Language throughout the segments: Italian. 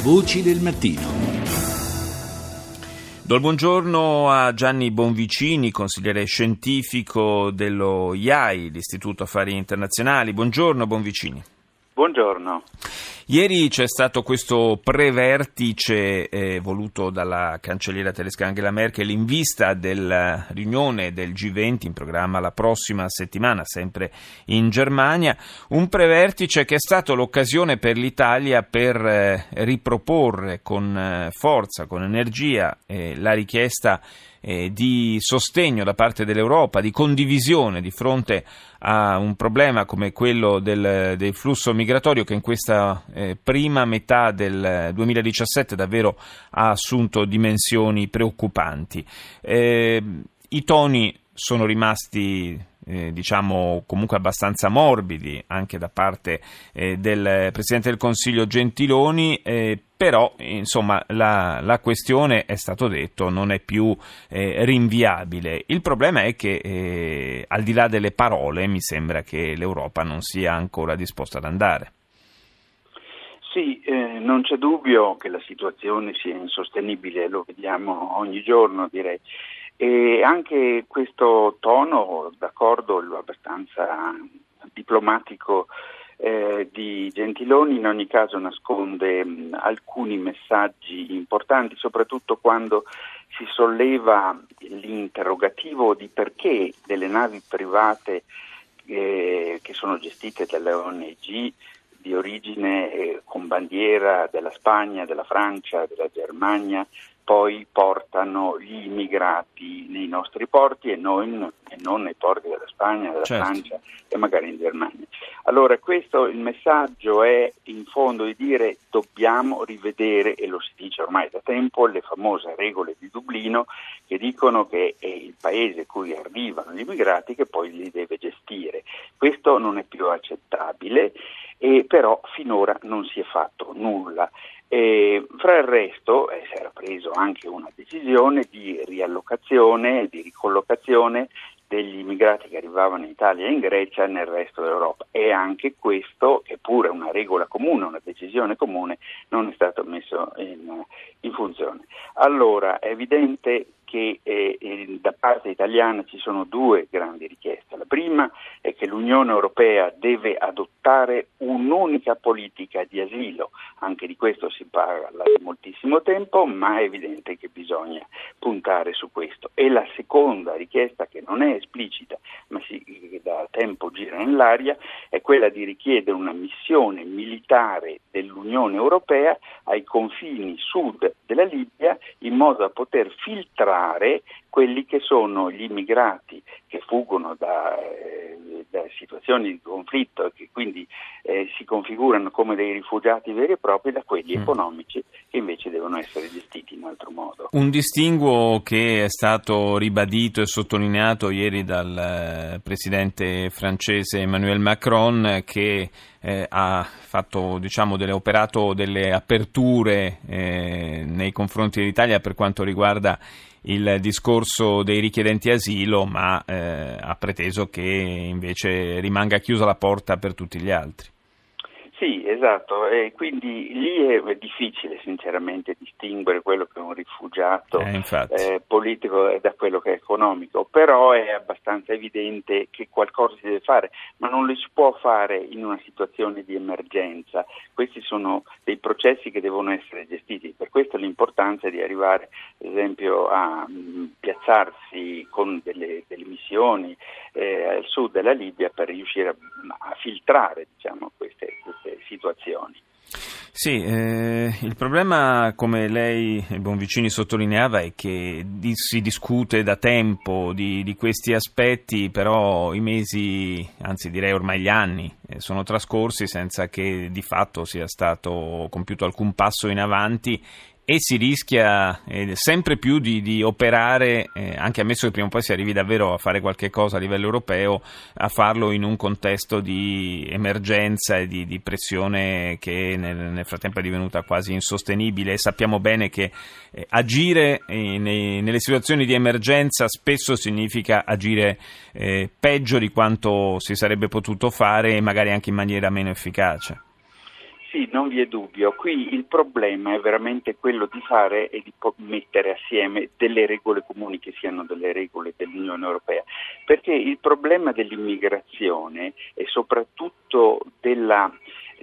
Voci del mattino. Do il buongiorno a Gianni Bonvicini, consigliere scientifico dello IAI, l'Istituto Affari Internazionali. Buongiorno Bonvicini. Buongiorno. Ieri c'è stato questo prevertice eh, voluto dalla cancelliera tedesca Angela Merkel in vista della riunione del G20 in programma la prossima settimana, sempre in Germania. Un prevertice che è stato l'occasione per l'Italia per eh, riproporre con eh, forza, con energia eh, la richiesta eh, di sostegno da parte dell'Europa, di condivisione di fronte a un problema come quello del, del flusso migratorio che in questa eh, prima metà del 2017 davvero ha assunto dimensioni preoccupanti. Eh, I toni sono rimasti eh, diciamo comunque abbastanza morbidi anche da parte eh, del Presidente del Consiglio Gentiloni, eh, però insomma la, la, questione è stato detto non è più eh, rinviabile. Il problema è che eh, al di là delle parole mi sembra che l'Europa non sia ancora disposta ad andare. Sì, eh, non c'è dubbio che la situazione sia insostenibile, lo vediamo ogni giorno direi. E anche questo tono, d'accordo, abbastanza diplomatico eh, di Gentiloni, in ogni caso nasconde mh, alcuni messaggi importanti, soprattutto quando si solleva l'interrogativo di perché delle navi private eh, che sono gestite dalle ONG di origine eh, con bandiera della Spagna, della Francia, della Germania poi portano gli immigrati nei nostri porti e, noi, e non nei porti della Spagna, della certo. Francia e magari in Germania. Allora questo il messaggio è in fondo di dire dobbiamo rivedere, e lo si dice ormai da tempo, le famose regole di Dublino che dicono che è il paese cui arrivano gli immigrati che poi li deve gestire. Questo non è più accettabile, e però finora non si è fatto nulla. E fra il resto eh, si era preso anche una decisione di riallocazione, di ricollocazione degli immigrati che arrivavano in Italia e in Grecia nel resto d'Europa e anche questo, che pure è una regola comune, una decisione comune, non è stato messo in, in funzione. Allora è evidente che eh, da parte italiana ci sono due grandi richieste. La prima è che l'Unione Europea deve adottare un'unica politica di asilo, anche di questo si parla da moltissimo tempo, ma è evidente che bisogna puntare su questo. E la seconda richiesta, che non è esplicita, ma si, da tempo gira nell'aria, è quella di richiedere una missione militare dell'Unione Europea ai confini sud della Libia in modo da poter filtrare quelli che sono gli immigrati che fuggono da, eh, da situazioni di conflitto e che quindi eh, si configurano come dei rifugiati veri e propri da quelli mm. economici che invece devono essere gestiti in altro modo. Un distinguo che è stato ribadito e sottolineato ieri dal eh, presidente francese Emmanuel Macron che eh, ha fatto, diciamo, delle, operato delle aperture eh, nei confronti dell'Italia per quanto riguarda il discorso dei richiedenti asilo, ma eh, ha preteso che invece rimanga chiusa la porta per tutti gli altri. Sì, esatto, e quindi lì è difficile sinceramente distinguere quello che è un rifugiato eh, eh, politico da quello che è economico, però è abbastanza evidente che qualcosa si deve fare, ma non lo si può fare in una situazione di emergenza. Questi sono dei processi che devono essere gestiti, per questo l'importanza di arrivare ad esempio a mh, mm, piazzarsi con delle, delle missioni eh, al sud della Libia per riuscire a, a filtrare diciamo, queste, queste situazioni. Sì, eh, il problema, come lei, Bonvicini, sottolineava, è che di, si discute da tempo di, di, questi aspetti, però i mesi, anzi direi ormai gli anni, eh, sono trascorsi senza che di fatto sia stato compiuto alcun passo in avanti e si rischia eh, sempre più di, di operare, eh, anche ammesso che prima o poi si arrivi davvero a fare qualche cosa a livello europeo, a farlo in un contesto di emergenza e di, di pressione che nel, nel, frattempo è divenuta quasi insostenibile. Sappiamo bene che eh, agire eh, nei, nelle situazioni di emergenza spesso significa agire eh, peggio di quanto si sarebbe potuto fare e magari anche in maniera meno efficace. Sì, non vi è dubbio. Qui il problema è veramente quello di fare e di mettere assieme delle regole comuni che siano delle regole dell'Unione Europea, perché il problema dell'immigrazione e soprattutto della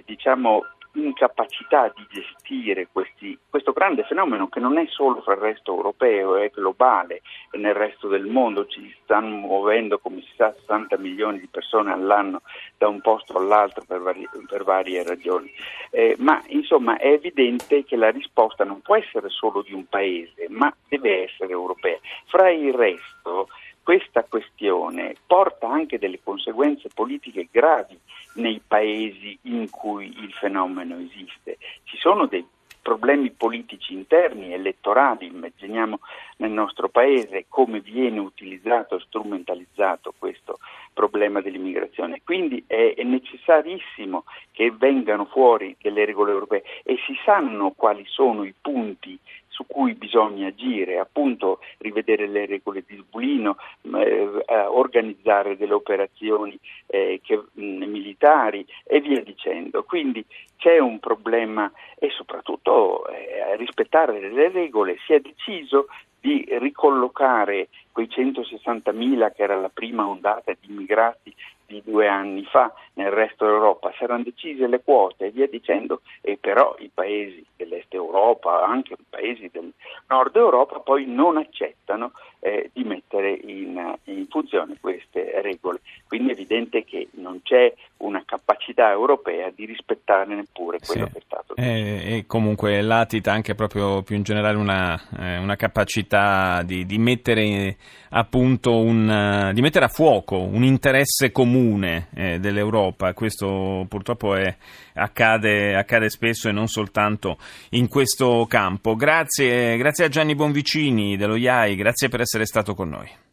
diciamo, incapacità di gestire questi, questo grande fenomeno che non è solo fra il resto europeo, è globale e nel resto del mondo ci stanno muovendo come si sa 60 milioni di persone all'anno da un posto all'altro per, vari, per varie ragioni. Eh, ma insomma è evidente che la risposta non può essere solo di un paese, ma deve essere europea. Fra il resto questa questione porta anche delle conseguenze politiche gravi nei paesi in cui il fenomeno esiste. Ci sono dei problemi politici interni, elettorali, immaginiamo nel nostro paese come viene utilizzato strumentalizzato questo problema dell'immigrazione. Quindi è necessarissimo che vengano fuori delle regole europee e si sanno quali sono i punti su cui bisogna agire, appunto rivedere le regole di Dublino, eh, organizzare delle operazioni eh, che, mh, militari e via dicendo. Quindi c'è un problema e soprattutto eh, rispettare le regole. Si è deciso di ricollocare quei 160.000 che era la prima ondata di immigrati di due anni fa nel resto d'Europa, saranno decise le quote e via dicendo, e però i paesi dell'Est Europa, anche i paesi del Nord Europa, poi non accettano eh, di mettere in, in, funzione queste regole. Quindi è evidente che non c'è una capacità europea di rispettare neppure quello sì. che è stato detto. E, e, comunque latita anche proprio più in generale una, eh, una capacità di, di mettere appunto un, di mettere a fuoco un interesse comune eh, dell'Europa. Questo purtroppo è, accade, accade, spesso e non soltanto in questo campo. Grazie, grazie a Gianni Bonvicini dello IAI, grazie per essere stato con noi.